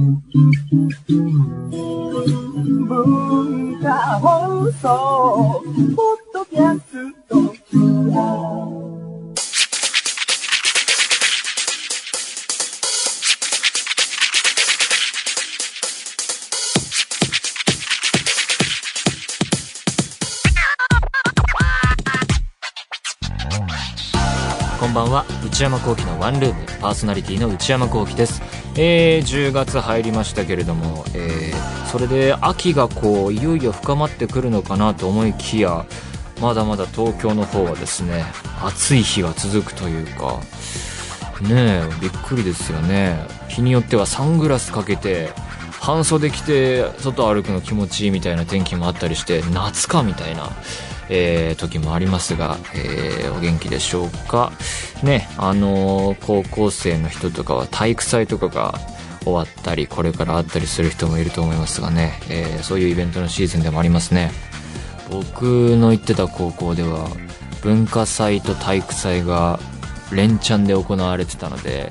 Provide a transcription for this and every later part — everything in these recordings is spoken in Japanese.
こんばんは。内山聖輝のワンルーム。パーソナリティの内山聖輝です。えー、10月入りましたけれども、えー、それで秋がこういよいよ深まってくるのかなと思いきやまだまだ東京の方はですね暑い日が続くというかねえびっくりですよね。日によってはサングラスかけて半袖着て外歩くの気持ちいいみたいな天気もあったりして夏かみたいなえー、時もありますが、えー、お元気でしょうか？ね、あのー、高校生の人とかは体育祭とかが終わったり、これからあったりする人もいると思いますがね、えー、そういうイベントのシーズンでもありますね。僕の行ってた高校では、文化祭と体育祭が連チャンで行われてたので、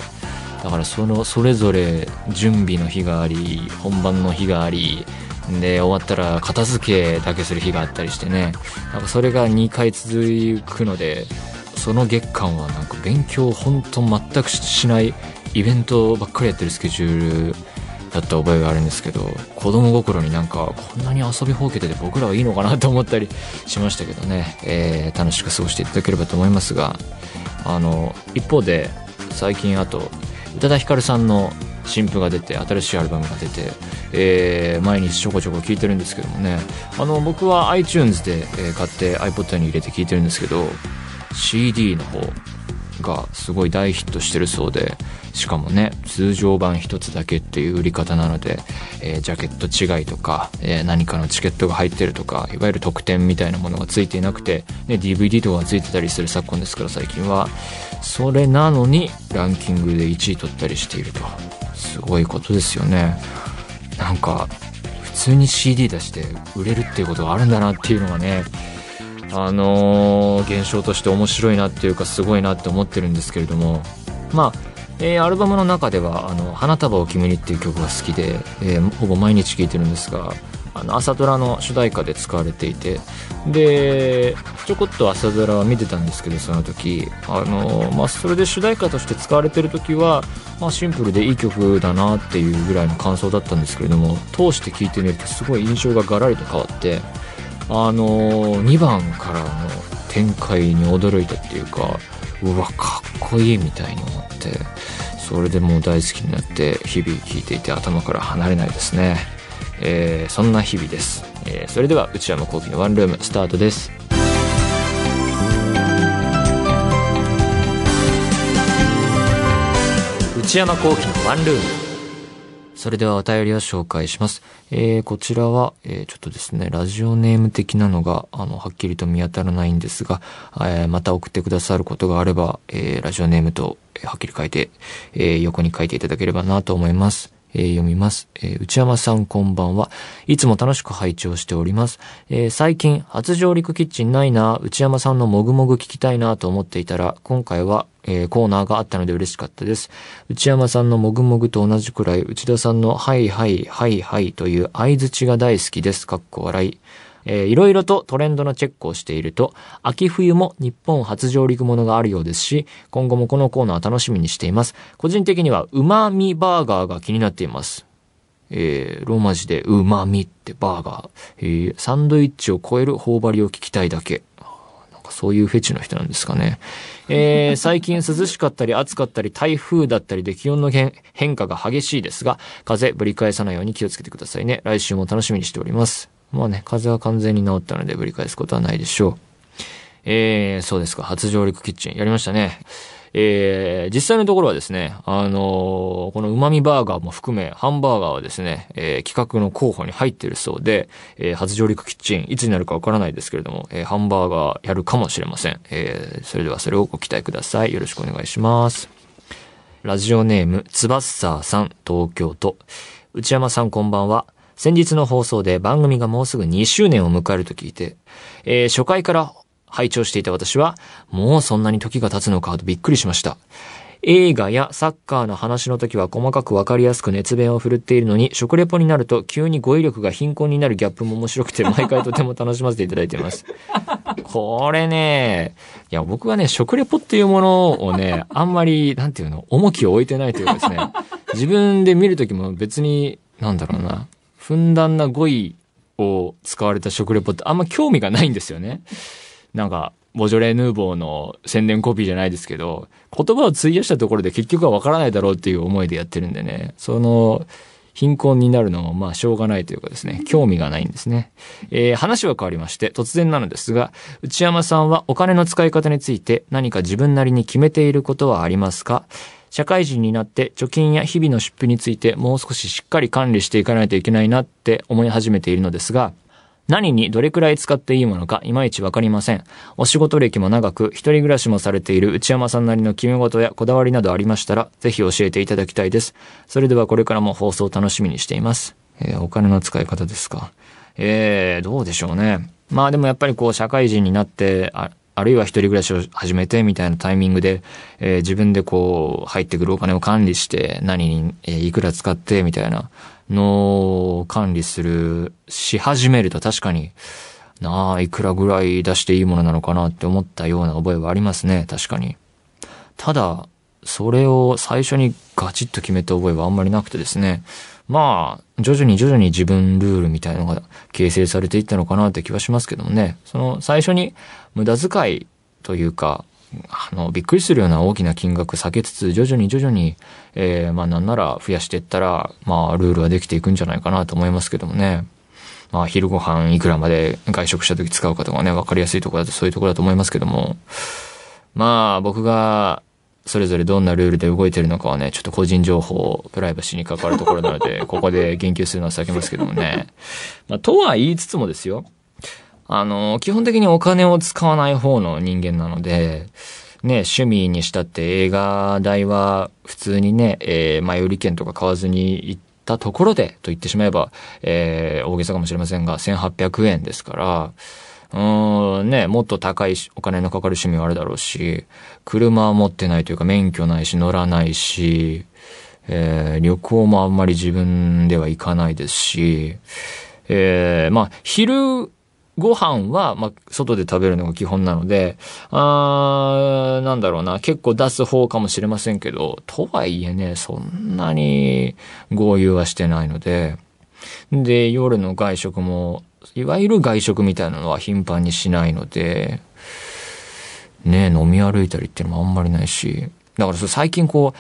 だからその、それぞれ準備の日があり、本番の日があり、で、終わったら片付けだけする日があったりしてね、なんかそれが2回続くので、その月間はなんか勉強本当全くしないイベントばっかりやってるスケジュールだった覚えがあるんですけど、子供心になんかこんなに遊びほうけてて僕らはいいのかなと思ったりしましたけどね、えー、楽しく過ごしていただければと思いますが、あの、一方で最近あと、宇多田ヒカルさんの新譜が出て新しいアルバムが出て、えー、毎日ちょこちょこ聴いてるんですけどもね。あの僕は iTunes で、買って iPod に入れて聴いてるんですけど CD の方がすごい大ヒットしてるそうでしかもね通常版一つだけっていう売り方なので、えー、ジャケット違いとか、えー、何かのチケットが入ってるとかいわゆる特典みたいなものがついていなくて、ね、DVD とかがついてたりする昨今ですから最近はそれなのにランキングで1位取ったりしていると。すごいことですよね。なんか普通に CD 出して売れるっていうことがあるんだなっていうのがねあのー、現象として面白いなっていうかすごいなって思ってるんですけれども。まあえー、アルバムの中では「あの花束を君に」っていう曲が好きで、えー、ほぼ毎日聴いてるんですがあの朝ドラの主題歌で使われていてでちょこっと朝ドラは見てたんですけどその時あの、まあ、それで主題歌として使われてる時は、まあ、シンプルでいい曲だなっていうぐらいの感想だったんですけれども通して聴いてみるとすごい印象がガラリと変わってあの2番からの展開に驚いたっていうかうわかっこいいみたいに思ってそれでもう大好きになって日々聴いていて頭から離れないですね。えー、そんな日々です、えー、それでは内山聖輝のワンルームスタートです。内山聖輝のワンルーム。それではお便りを紹介します。えー、こちらは、えー、ちょっとですね、ラジオネーム的なのが、あの、はっきりと見当たらないんですが、えー、また送ってくださることがあれば、えー、ラジオネームと、えー、はっきり書いて、えー、横に書いていただければなと思います。えー、読みます。えー、内山さんこんばんは。いつも楽しく拝聴しております。えー、最近、初上陸キッチンないな、内山さんのもぐもぐ聞きたいなと思っていたら、今回は、えー、コーナーがあったので嬉しかったです。内山さんのもぐもぐと同じくらい、内田さんのはいはいはいはいという合図値が大好きです。かっこ笑い。えー、いろいろとトレンドのチェックをしていると、秋冬も日本初上陸ものがあるようですし、今後もこのコーナー楽しみにしています。個人的には、うまみバーガーが気になっています。えー、ローマ字でうまみってバーガー。えー、サンドイッチを超える頬張りを聞きたいだけ。かそういうフェチの人なんですかね。えー、最近涼しかったり暑かったり台風だったりで気温の変化が激しいですが、風ぶり返さないように気をつけてくださいね。来週も楽しみにしております。まあね、風は完全に治ったのでぶり返すことはないでしょう。えー、そうですか、初上陸キッチンやりましたね。えー、実際のところはですね、あのー、この旨味バーガーも含め、ハンバーガーはですね、えー、企画の候補に入ってるそうで、えー、初上陸キッチン、いつになるかわからないですけれども、えー、ハンバーガーやるかもしれません。えー、それではそれをご期待ください。よろしくお願いします。ラジオネーム、つばっさーさん、東京都。内山さんこんばんは。先日の放送で番組がもうすぐ2周年を迎えると聞いて、えー、初回から拝聴していた私は、もうそんなに時が経つのかとびっくりしました。映画やサッカーの話の時は細かくわかりやすく熱弁を振るっているのに、食レポになると急に語彙力が貧困になるギャップも面白くて、毎回とても楽しませていただいています。これね、いや、僕はね、食レポっていうものをね、あんまり、なんていうの、重きを置いてないというかですね、自分で見るときも別に、なんだろうな、ふんだんな語彙を使われた食レポってあんま興味がないんですよね。なんか、ボジョレ・ヌーボーの宣伝コピーじゃないですけど、言葉を費やしたところで結局はわからないだろうっていう思いでやってるんでね、その、貧困になるのもまあしょうがないというかですね、興味がないんですね。えー、話は変わりまして突然なのですが、内山さんはお金の使い方について何か自分なりに決めていることはありますか？社会人になって貯金や日々の出費についてもう少ししっかり管理していかないといけないなって思い始めているのですが、何にどれくらい使っていいものかいまいちわかりません。お仕事歴も長く、一人暮らしもされている内山さんなりの決め事やこだわりなどありましたら、ぜひ教えていただきたいです。それではこれからも放送を楽しみにしています。えー、お金の使い方ですか。えー、どうでしょうね。まあでもやっぱりこう社会人になって、ああるいは一人暮らしを始めてみたいなタイミングで、えー、自分でこう入ってくるお金を管理して何に、えー、いくら使ってみたいなの管理する、し始めると確かに、なあ、いくらぐらい出していいものなのかなって思ったような覚えはありますね、確かに。ただ、それを最初にガチッと決めた覚えはあんまりなくてですね。まあ、徐々に徐々に自分ルールみたいのが形成されていったのかなって気はしますけどもね。その最初に無駄遣いというか、あの、びっくりするような大きな金額避けつつ、徐々に徐々に、えー、まあなんなら増やしていったら、まあルールはできていくんじゃないかなと思いますけどもね。まあ昼ご飯いくらまで外食した時使うかとかね、わかりやすいところだとそういうところだと思いますけども。まあ僕がそれぞれどんなルールで動いてるのかはね、ちょっと個人情報、プライバシーに関わるところなので、ここで言及するのは避けますけどもね。まあとは言いつつもですよ。あの、基本的にお金を使わない方の人間なので、ね、趣味にしたって映画代は普通にね、えー、前売り券とか買わずに行ったところで、と言ってしまえば、えー、大げさかもしれませんが、1800円ですから、うん、ね、もっと高いお金のかかる趣味はあるだろうし、車は持ってないというか免許ないし乗らないし、えー、旅行もあんまり自分では行かないですし、えー、まあ、昼ご飯は、まあ、外で食べるのが基本なので、あー、なんだろうな、結構出す方かもしれませんけど、とはいえね、そんなに合流はしてないので、で、夜の外食も、いわゆる外食みたいなのは頻繁にしないので、ね、飲み歩いたりっていうのもあんまりないし、だから最近こう、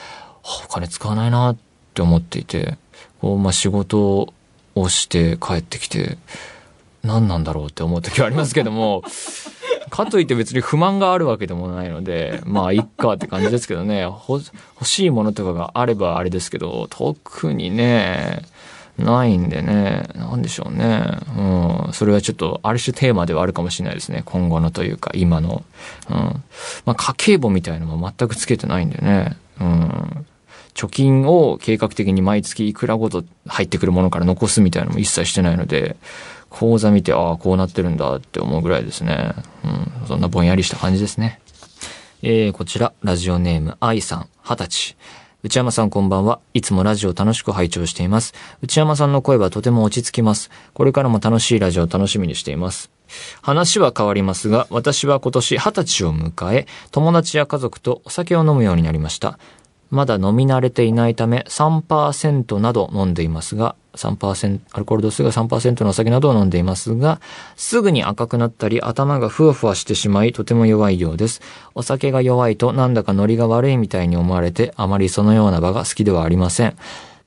お金使わないなって思っていて、こう、まあ、仕事をして帰ってきて、何なんだろうって思う時はありますけども、かといって別に不満があるわけでもないので、まあ、いっかって感じですけどね、欲しいものとかがあればあれですけど、特にね、ないんでね、なんでしょうね。うん。それはちょっと、ある種テーマではあるかもしれないですね。今後のというか、今の。うん。まあ、家計簿みたいのも全くつけてないんでね。うん。貯金を計画的に毎月いくらごと入ってくるものから残すみたいなのも一切してないので、講座見て、ああ、こうなってるんだって思うぐらいですね。うん。そんなぼんやりした感じですね。えー、こちら、ラジオネーム、愛さん、二十歳。内山さんこんばんは。いつもラジオ楽しく拝聴しています。内山さんの声はとても落ち着きます。これからも楽しいラジオを楽しみにしています。話は変わりますが、私は今年20歳を迎え、友達や家族とお酒を飲むようになりました。まだ飲み慣れていないため3%など飲んでいますが、3%、アルコール度数が3%のお酒などを飲んでいますが、すぐに赤くなったり頭がふわふわしてしまいとても弱いようです。お酒が弱いとなんだかノリが悪いみたいに思われてあまりそのような場が好きではありません。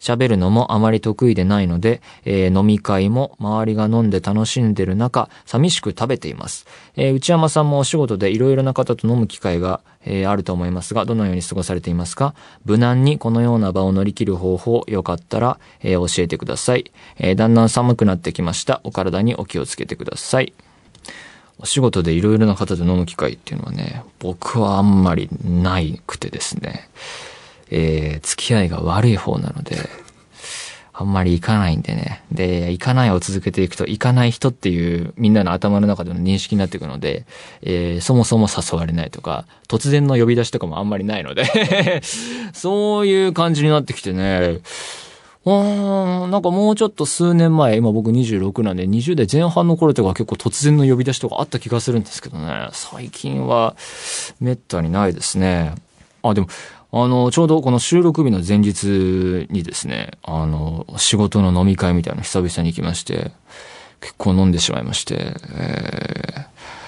喋るのもあまり得意でないので、えー、飲み会も周りが飲んで楽しんでる中、寂しく食べています。えー、内山さんもお仕事でいろいろな方と飲む機会が、えー、あると思いますが、どのように過ごされていますか？無難にこのような場を乗り切る方法、よかったら、え、教えてください。え、だんだん寒くなってきました。お体にお気をつけてください。お仕事でいろいろな方と飲む機会っていうのはね、僕はあんまりないくてですね。えー、付き合いが悪い方なので、あんまり行かないんでね。で、行かないを続けていくと、行かない人っていうみんなの頭の中での認識になっていくので、えー、そもそも誘われないとか、突然の呼び出しとかもあんまりないので そういう感じになってきてね、うーん、なんかもうちょっと数年前、今僕26なんで、20代前半の頃とか結構突然の呼び出しとかあった気がするんですけどね、最近は滅多にないですね。あ、でも、あの、ちょうどこの収録日の前日にですね、あの、仕事の飲み会みたいなの久々に行きまして、結構飲んでしまいまして、えー、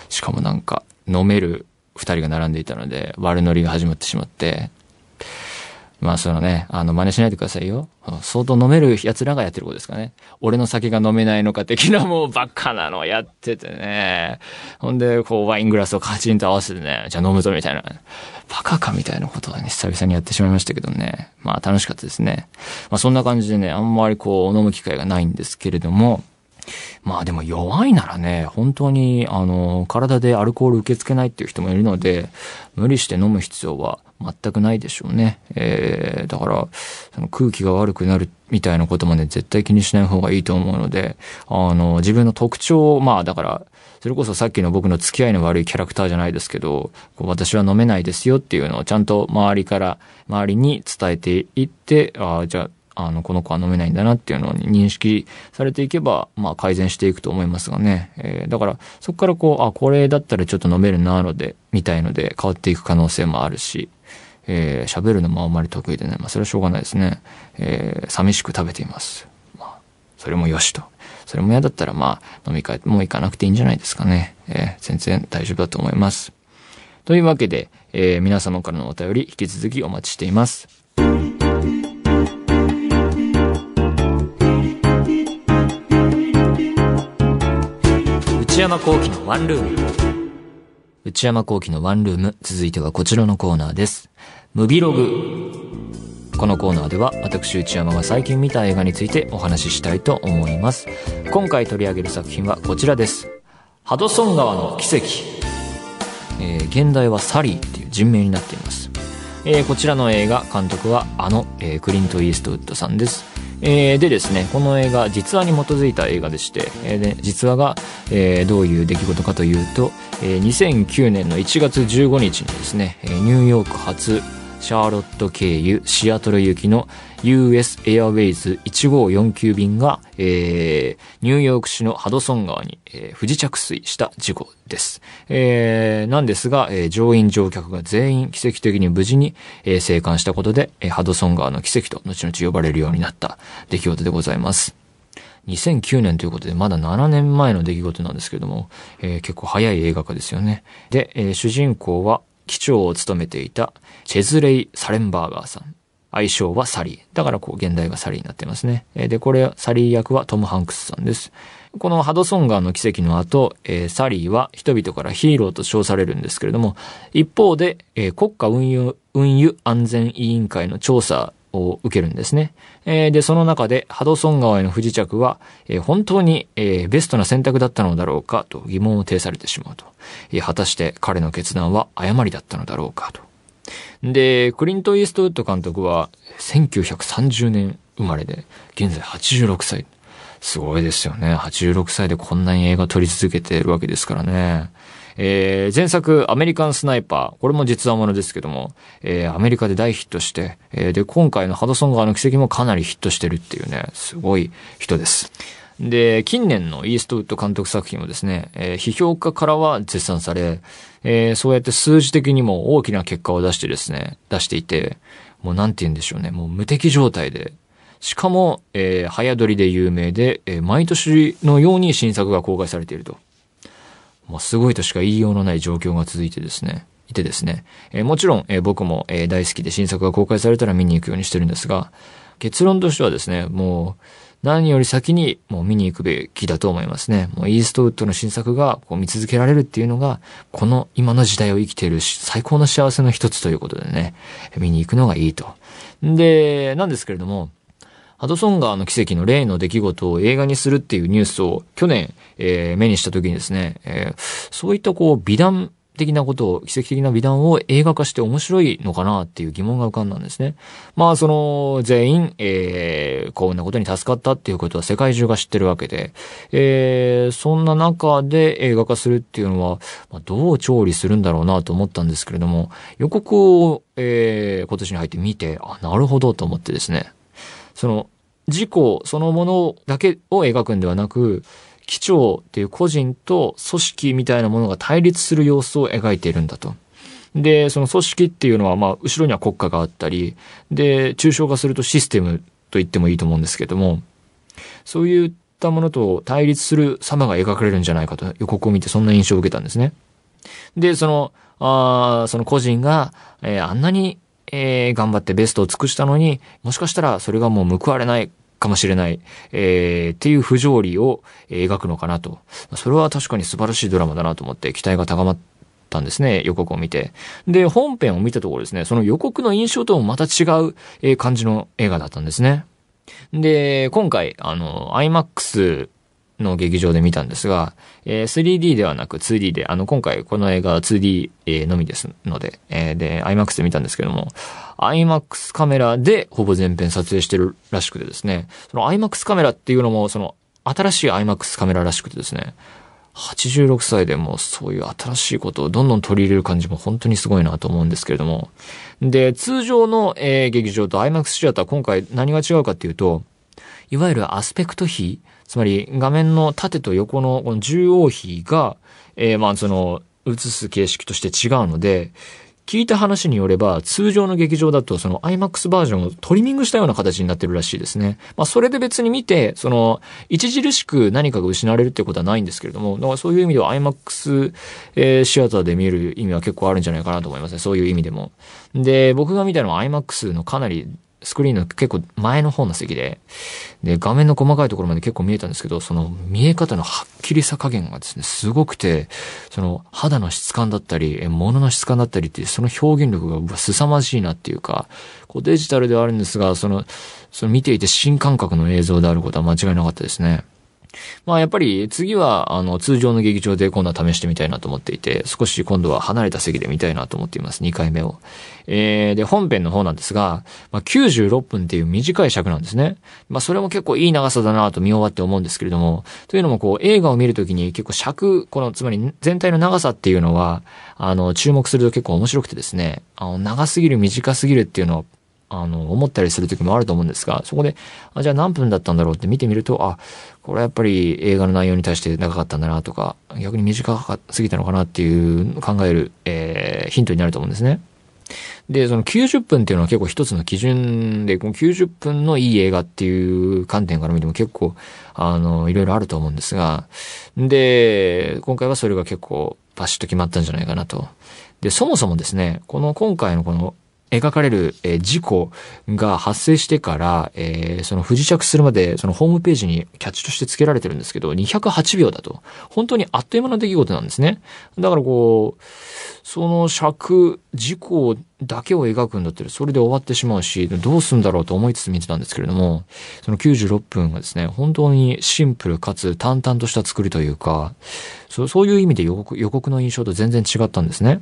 しかもなんか、飲める二人が並んでいたので、悪乗りが始まってしまって、まあそのね、あの真似しないでくださいよ。相当飲める奴らがやってることですかね。俺の酒が飲めないのか的なもうバカなのやっててね。ほんで、こうワイングラスをカチンと合わせてね、じゃあ飲むぞみたいな。バカかみたいなことをね、久々にやってしまいましたけどね。まあ楽しかったですね。まあそんな感じでね、あんまりこう飲む機会がないんですけれども、まあでも弱いならね、本当に、あの、体でアルコール受け付けないっていう人もいるので、無理して飲む必要は全くないでしょうね。えー、だから、その空気が悪くなるみたいなこともね、絶対気にしない方がいいと思うので、あの、自分の特徴を、まあだから、それこそさっきの僕の付き合いの悪いキャラクターじゃないですけど、こう私は飲めないですよっていうのをちゃんと周りから、周りに伝えていって、ああ、じゃあ、あの、この子は飲めないんだなっていうのに認識されていけば、まあ改善していくと思いますがね。えー、だから、そこからこう、あ、これだったらちょっと飲めるなので、みたいので変わっていく可能性もあるし、えー、喋るのもあんまり得意でね、まあそれはしょうがないですね。えー、寂しく食べています。まあ、それもよしと。それも嫌だったらまあ、飲み会もう行かなくていいんじゃないですかね。えー、全然大丈夫だと思います。というわけで、えー、皆様からのお便り引き続きお待ちしています。内山幸喜のワンルーム。内山幸喜のワンルーム。続いてはこちらのコーナーです。ムビログ。このコーナーでは私内山が最近見た映画についてお話ししたいと思います。今回取り上げる作品はこちらです。ハドソン川の奇跡。えー、現代はサリーっていう人名になっています。えー、こちらの映画監督はあの、えー、クリント・イーストウッドさんです。えー、でですね、この映画、実話に基づいた映画でして、えー、で実話が、えー、どういう出来事かというと、えー、2009年の1月15日にですね、ニューヨーク発シャーロット経由シアトル行きの US Airways 1549便が、えー、ニューヨーク市のハドソン川に、えー、不時着水した事故です。えー、なんですが、えー、乗員乗客が全員奇跡的に無事に、えー、生還したことで、えー、ハドソン川の奇跡と後々呼ばれるようになった出来事でございます。2009年ということで、まだ7年前の出来事なんですけども、えー、結構早い映画化ですよね。で、えー、主人公は、機長を務めていたチェズレイ・サレンバーガーさん。愛称はサリー。だからこう、現代がサリーになってますね。で、これ、サリー役はトム・ハンクスさんです。このハドソン川の奇跡の後、えー、サリーは人々からヒーローと称されるんですけれども、一方で、えー、国家運輸、運輸安全委員会の調査を受けるんですね。えー、で、その中で、ハドソン川への不時着は、えー、本当に、えー、ベストな選択だったのだろうかと疑問を呈されてしまうと。え果たして彼の決断は誤りだったのだろうかと。で、クリント・イーストウッド監督は、1930年生まれで、現在86歳。すごいですよね。86歳でこんなに映画撮り続けてるわけですからね。えー、前作、アメリカンスナイパー。これも実話ものですけども、えー、アメリカで大ヒットして、えー、で、今回のハドソン川の奇跡もかなりヒットしてるっていうね、すごい人です。で、近年のイーストウッド監督作品はですね、えー、批評家からは絶賛され、えー、そうやって数字的にも大きな結果を出してですね、出していて、もうなんて言うんでしょうね、もう無敵状態で、しかも、えー、早撮りで有名で、えー、毎年のように新作が公開されていると。もうすごいとしか言いようのない状況が続いてですね、いてですね、えー、もちろん、えー、僕も、えー、大好きで新作が公開されたら見に行くようにしてるんですが、結論としてはですね、もう、何より先にもう見に行くべきだと思いますね。もうイーストウッドの新作がこう見続けられるっていうのが、この今の時代を生きている最高の幸せの一つということでね、見に行くのがいいと。で、なんですけれども、ハドソン川の奇跡の例の出来事を映画にするっていうニュースを去年、えー、目にした時にですね、えー、そういったこう美談的なことを、奇跡的な美談を映画化して面白いのかなっていう疑問が浮かんだんですね。まあ、その、全員、えー、幸運なことに助かったっていうことは世界中が知ってるわけで、えー、そんな中で映画化するっていうのは、まあ、どう調理するんだろうなと思ったんですけれども、予告を、えー、今年に入って見て、あ、なるほどと思ってですね、その、事故そのものだけを描くんではなく、機長っていう個人と組織みたいなものが対立する様子を描いているんだと。で、その組織っていうのは、まあ、後ろには国家があったり、で、抽象化するとシステムと言ってもいいと思うんですけども、そういったものと対立する様が描かれるんじゃないかと予告を見てそんな印象を受けたんですね。で、その、ああその個人が、えー、あんなに、えー、頑張ってベストを尽くしたのに、もしかしたらそれがもう報われないかもしれない、えー、っていう不条理を描くのかなと。それは確かに素晴らしいドラマだなと思って期待が高まったんですね、予告を見て。で、本編を見たところですね、その予告の印象ともまた違う感じの映画だったんですね。で、今回、あの、IMAX の劇場で見たんですが、えー、3D ではなく 2D で、あの、今回この映画は 2D、えー、のみですので、えー、で、IMAX で見たんですけども、IMAX カメラでほぼ全編撮影してるらしくてですね、その IMAX カメラっていうのも、その、新しい IMAX カメラらしくてですね、86歳でもそういう新しいことをどんどん取り入れる感じも本当にすごいなと思うんですけれども。で、通常の、えー、劇場と IMAX シアター今回何が違うかっていうと、いわゆるアスペクト比、つまり画面の縦と横のこの重央比が、えー、まあその、映す形式として違うので、聞いた話によれば、通常の劇場だとその IMAX バージョンをトリミングしたような形になってるらしいですね。まあそれで別に見て、その、著しく何かが失われるってことはないんですけれども、だからそういう意味では IMAX、えー、シアターで見る意味は結構あるんじゃないかなと思いますね。そういう意味でも。で、僕が見たのは IMAX のかなりスクリーンの結構前の方の席で、で、画面の細かいところまで結構見えたんですけど、その見え方のはっきりさ加減がですね、すごくて、その肌の質感だったり、物の質感だったりっていう、その表現力が凄まじいなっていうか、こうデジタルではあるんですが、その、その見ていて新感覚の映像であることは間違いなかったですね。まあやっぱり次はあの通常の劇場で今度は試してみたいなと思っていて、少し今度は離れた席で見たいなと思っています。2回目を。えー、で、本編の方なんですが、まあ、96分っていう短い尺なんですね。まあそれも結構いい長さだなと見終わって思うんですけれども、というのもこう映画を見るときに結構尺、このつまり全体の長さっていうのは、あの注目すると結構面白くてですね、あの長すぎる短すぎるっていうのをあの、思ったりする時もあると思うんですが、そこで、あ、じゃあ何分だったんだろうって見てみると、あ、これやっぱり映画の内容に対して長かったんだなとか、逆に短かすぎたのかなっていう考える、えー、ヒントになると思うんですね。で、その90分っていうのは結構一つの基準で、この90分のいい映画っていう観点から見ても結構、あの、いろいろあると思うんですが、で、今回はそれが結構バシッと決まったんじゃないかなと。で、そもそもですね、この今回のこの描かれる、えー、事故が発生してから、えー、その不時着するまで、そのホームページにキャッチとして付けられてるんですけど、208秒だと。本当にあっという間の出来事なんですね。だからこう、その尺、事故だけを描くんだったら、それで終わってしまうし、どうすんだろうと思いつつ見てたんですけれども、その96分がですね、本当にシンプルかつ淡々とした作りというか、そうそういう意味で予告予告の印象と全然違ったんですね。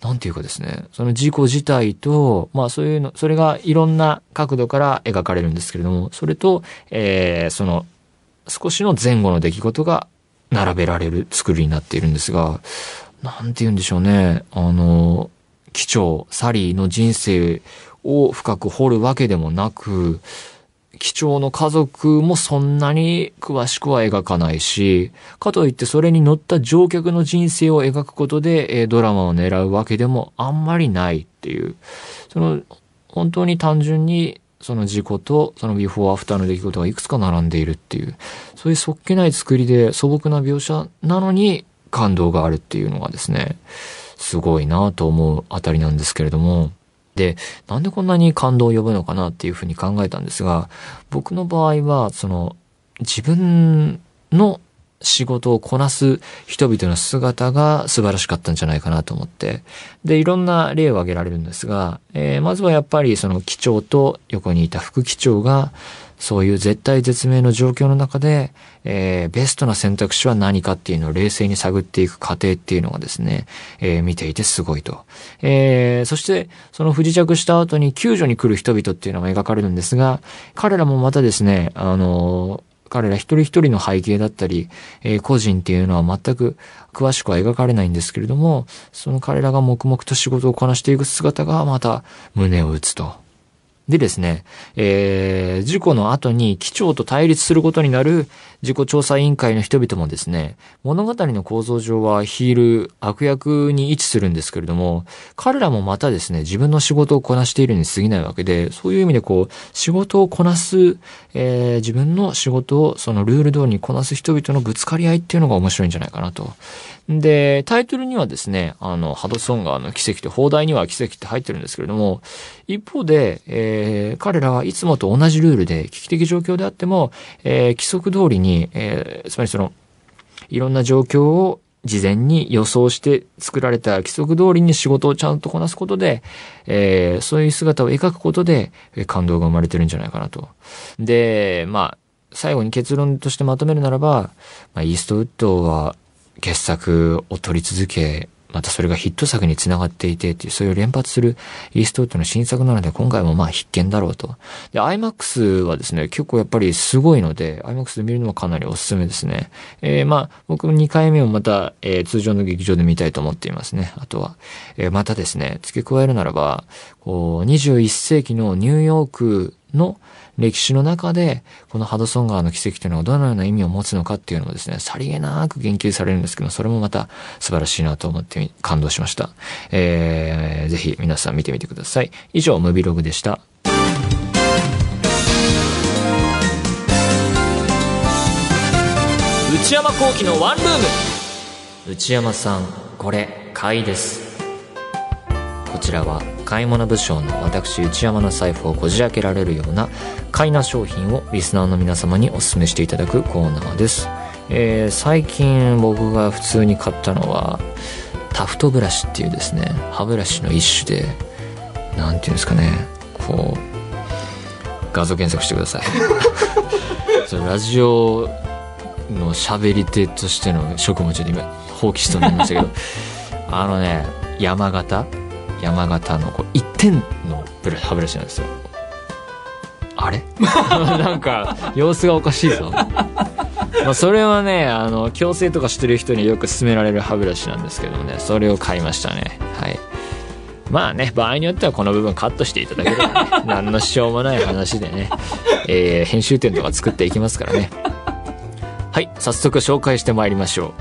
なんていうかですね、その事故自体と、まあそういうの、それがいろんな角度から描かれるんですけれども、それと、えー、その、少しの前後の出来事が並べられる作りになっているんですが、なんて言うんでしょうね、あの、機長、サリーの人生を深く掘るわけでもなく、貴重の家族もそんなに詳しくは描かないし、かといってそれに乗った乗客の人生を描くことで、えドラマを狙うわけでもあんまりないっていう、その、本当に単純にその事故とそのビフォーアフターの出来事がいくつか並んでいるっていう、そういうそっけない作りで素朴な描写なのに感動があるっていうのがですね、すごいなと思うあたりなんですけれども、で、なんでこんなに感動を呼ぶのかなっていうふうに考えたんですが、僕の場合は、その、自分の仕事をこなす人々の姿が素晴らしかったんじゃないかなと思って。で、いろんな例を挙げられるんですが、えー、まずはやっぱりその機長と横にいた副機長が、そういう絶対絶命の状況の中で、えー、ベストな選択肢は何かっていうのを冷静に探っていく過程っていうのがですね、えー、見ていてすごいと。えー、そして、その不時着した後に救助に来る人々っていうのが描かれるんですが、彼らもまたですね、あの彼ら一人一人の背景だったり、えー、個人っていうのは全く詳しくは描かれないんですけれども、その彼らが黙々と仕事をこなしていく姿がまた胸を打つと。でですね、えー、事故の後に機長と対立することになる事故調査委員会の人々もですね、物語の構造上はヒール、悪役に位置するんですけれども、彼らもまたですね、自分の仕事をこなしているに過ぎないわけで、そういう意味でこう、仕事をこなす、えー、自分の仕事をそのルール通りにこなす人々のぶつかり合いっていうのが面白いんじゃないかなと。で、タイトルにはですね、あの、ハドソン川の奇跡と、放題には奇跡って入ってるんですけれども、一方で、えー、彼らはいつもと同じルールで、危機的状況であっても、えー、規則通りに、えー、つまりその、いろんな状況を事前に予想して作られた規則通りに仕事をちゃんとこなすことで、えー、そういう姿を描くことで、感動が生まれてるんじゃないかなと。で、まあ、最後に結論としてまとめるならば、まあ、イーストウッドは傑作を取り続け、またそれがヒット作につながっていてっていう、そういう連発するイーストウッドの新作なので、今回もまあ必見だろうと。で、IMAX はですね、結構やっぱりすごいので、IMAX で見るのはかなりおすすめですね。えー、まあ、僕2回目をまた、えー、通常の劇場で見たいと思っていますね。あとは、えー、またですね、付け加えるならば、こう、21世紀のニューヨークの、歴史の中で、このハドソン川の奇跡というのがどのような意味を持つのかっていうのもですね、さりげなく言及されるんですけど、それもまた素晴らしいなと思って感動しました。えー、ぜひ皆さん見てみてください。以上、ムビログでした。内山幸喜のワンルーム内山さん、これ、買いです。こちらは買い物部署の私内山の財布をこじ開けられるような買いな商品をリスナーの皆様にお勧めしていただくコーナーです、えー、最近僕が普通に買ったのはタフトブラシっていうですね歯ブラシの一種で何て言うんですかねこう画像検索してください。ラジオの喋り手としての職務ちょっと今放棄しそうになりましたけど。あのね山形山形のこう一点のブラ歯ブラシなんですよ。あれ？なんか様子がおかしいぞ。まあそれはねあの矯正とかしてる人によく勧められる歯ブラシなんですけどね。それを買いましたね。はい。まあね場合によってはこの部分カットしていただければね 何のしょうもない話でね、えー、編集点とか作っていきますからね。はい早速紹介してまいりましょう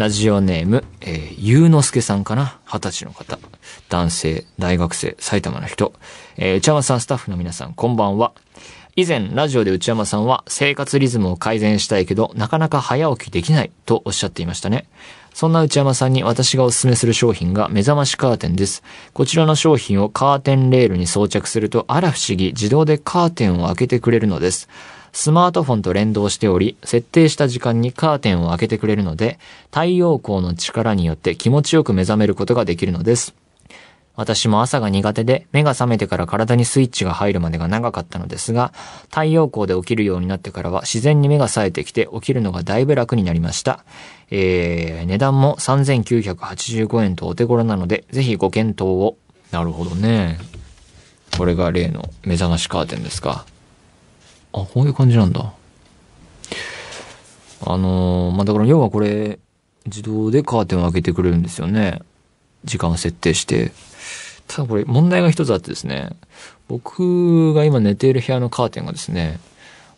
ラジオネーム、えー、ゆうのすけさんかな二十歳の方。男性、大学生、埼玉の人。えー、内山さん、スタッフの皆さん、こんばんは。以前、ラジオで内山さんは生活リズムを改善したいけど、なかなか早起きできないとおっしゃっていましたね。そんな内山さんに私がお勧めする商品が目覚ましカーテンです。こちらの商品をカーテンレールに装着すると、あら不思議、自動でカーテンを開けてくれるのです。スマートフォンと連動しており、設定した時間にカーテンを開けてくれるので、太陽光の力によって気持ちよく目覚めることができるのです。私も朝が苦手で、目が覚めてから体にスイッチが入るまでが長かったのですが、太陽光で起きるようになってからは自然に目が冴えてきて起きるのがだいぶ楽になりました。えー、値段も3985円とお手頃なので、ぜひご検討を。なるほどね。これが例の目覚ましカーテンですか。あ、こういう感じなんだ。あのー、まあ、だから要はこれ、自動でカーテンを開けてくれるんですよね。時間を設定して。ただこれ問題が一つあってですね、僕が今寝ている部屋のカーテンがですね、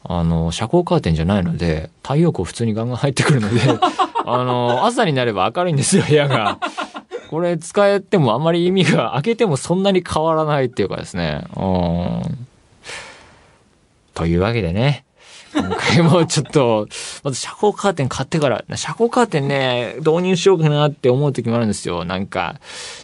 あの、遮光カーテンじゃないので、太陽光普通にガンガン入ってくるので、あの、朝になれば明るいんですよ、部屋が。これ使えてもあまり意味が、開けてもそんなに変わらないっていうかですね。うん。というわけでね、今回もちょっと、まず遮光カーテン買ってから、遮光カーテンね、導入しようかなって思う時もあるんですよ。なんか、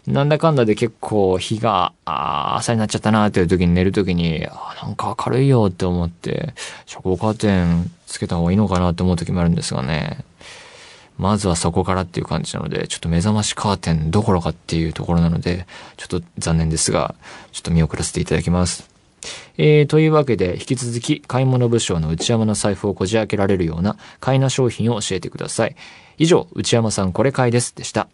なんだかんだで結構日が、あ朝になっちゃったなっていう時に寝る時に、あなんか明るいよって思って、遮光カーテンつけた方がいいのかなって思う時もあるんですがね。まずはそこからっていう感じなので、ちょっと目覚ましカーテンどころかっていうところなので、ちょっと残念ですが、ちょっと見送らせていただきます。えー、というわけで、引き続き、買い物部署の内山の財布をこじ開けられるような、買いな商品を教えてください。以上、内山さんこれ買いです。でした。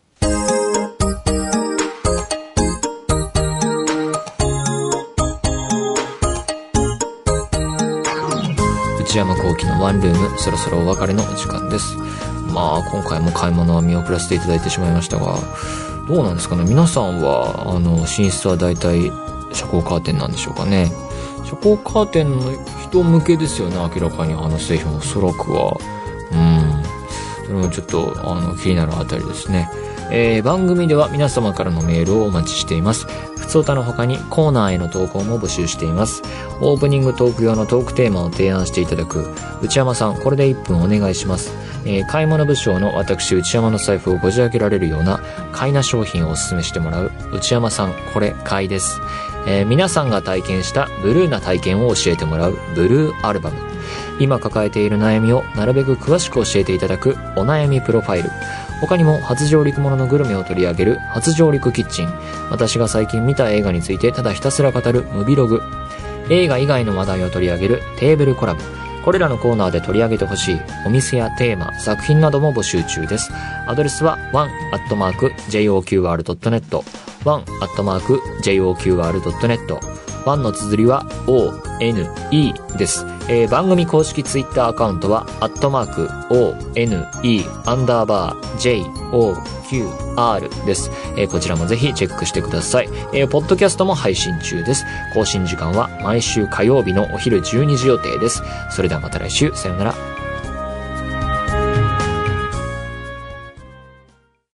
内山幸喜のワンルーム、そろそろお別れの時間です。まあ、今回も買い物は見送らせていただいてしまいましたが、どうなんですかね皆さんは、あの、寝室は大体、遮光カーテンなんでしょうかね遮光カーテンの人向けですよね、明らかにあの製品おそらくは。うん。それもちょっと、あの、気になるあたりですね。えー、番組では皆様からのメールをお待ちしています。ふつおたの他にコーナーへの投稿も募集しています。オープニングトーク用のトークテーマを提案していただく、内山さん、これで1分お願いします。えー、買い物部署の私、内山の財布をこじ開けられるような、買いな商品をお勧めしてもらう、内山さん、これ、買いです。えー皆さんが体験したブルーな体験を教えてもらうブルーアルバム。今抱えている悩みをなるべく詳しく教えていただくお悩みプロファイル。他にも初上陸もののグルメを取り上げる初上陸キッチン。私が最近見た映画についてただひたすら語るムビログ。映画以外の話題を取り上げるテーブルコラボ。これらのコーナーで取り上げてほしいお店やテーマ、作品なども募集中です。アドレスは one.joqr.net one.joqr.net 1の綴りは ONE です。えー番組公式ツイッターアカウントは、アットマーク ONE アンダーバー JOQR です。えーこちらもぜひチェックしてください。えーポッドキャストも配信中です。更新時間は毎週火曜日のお昼12時予定です。それではまた来週、さよなら。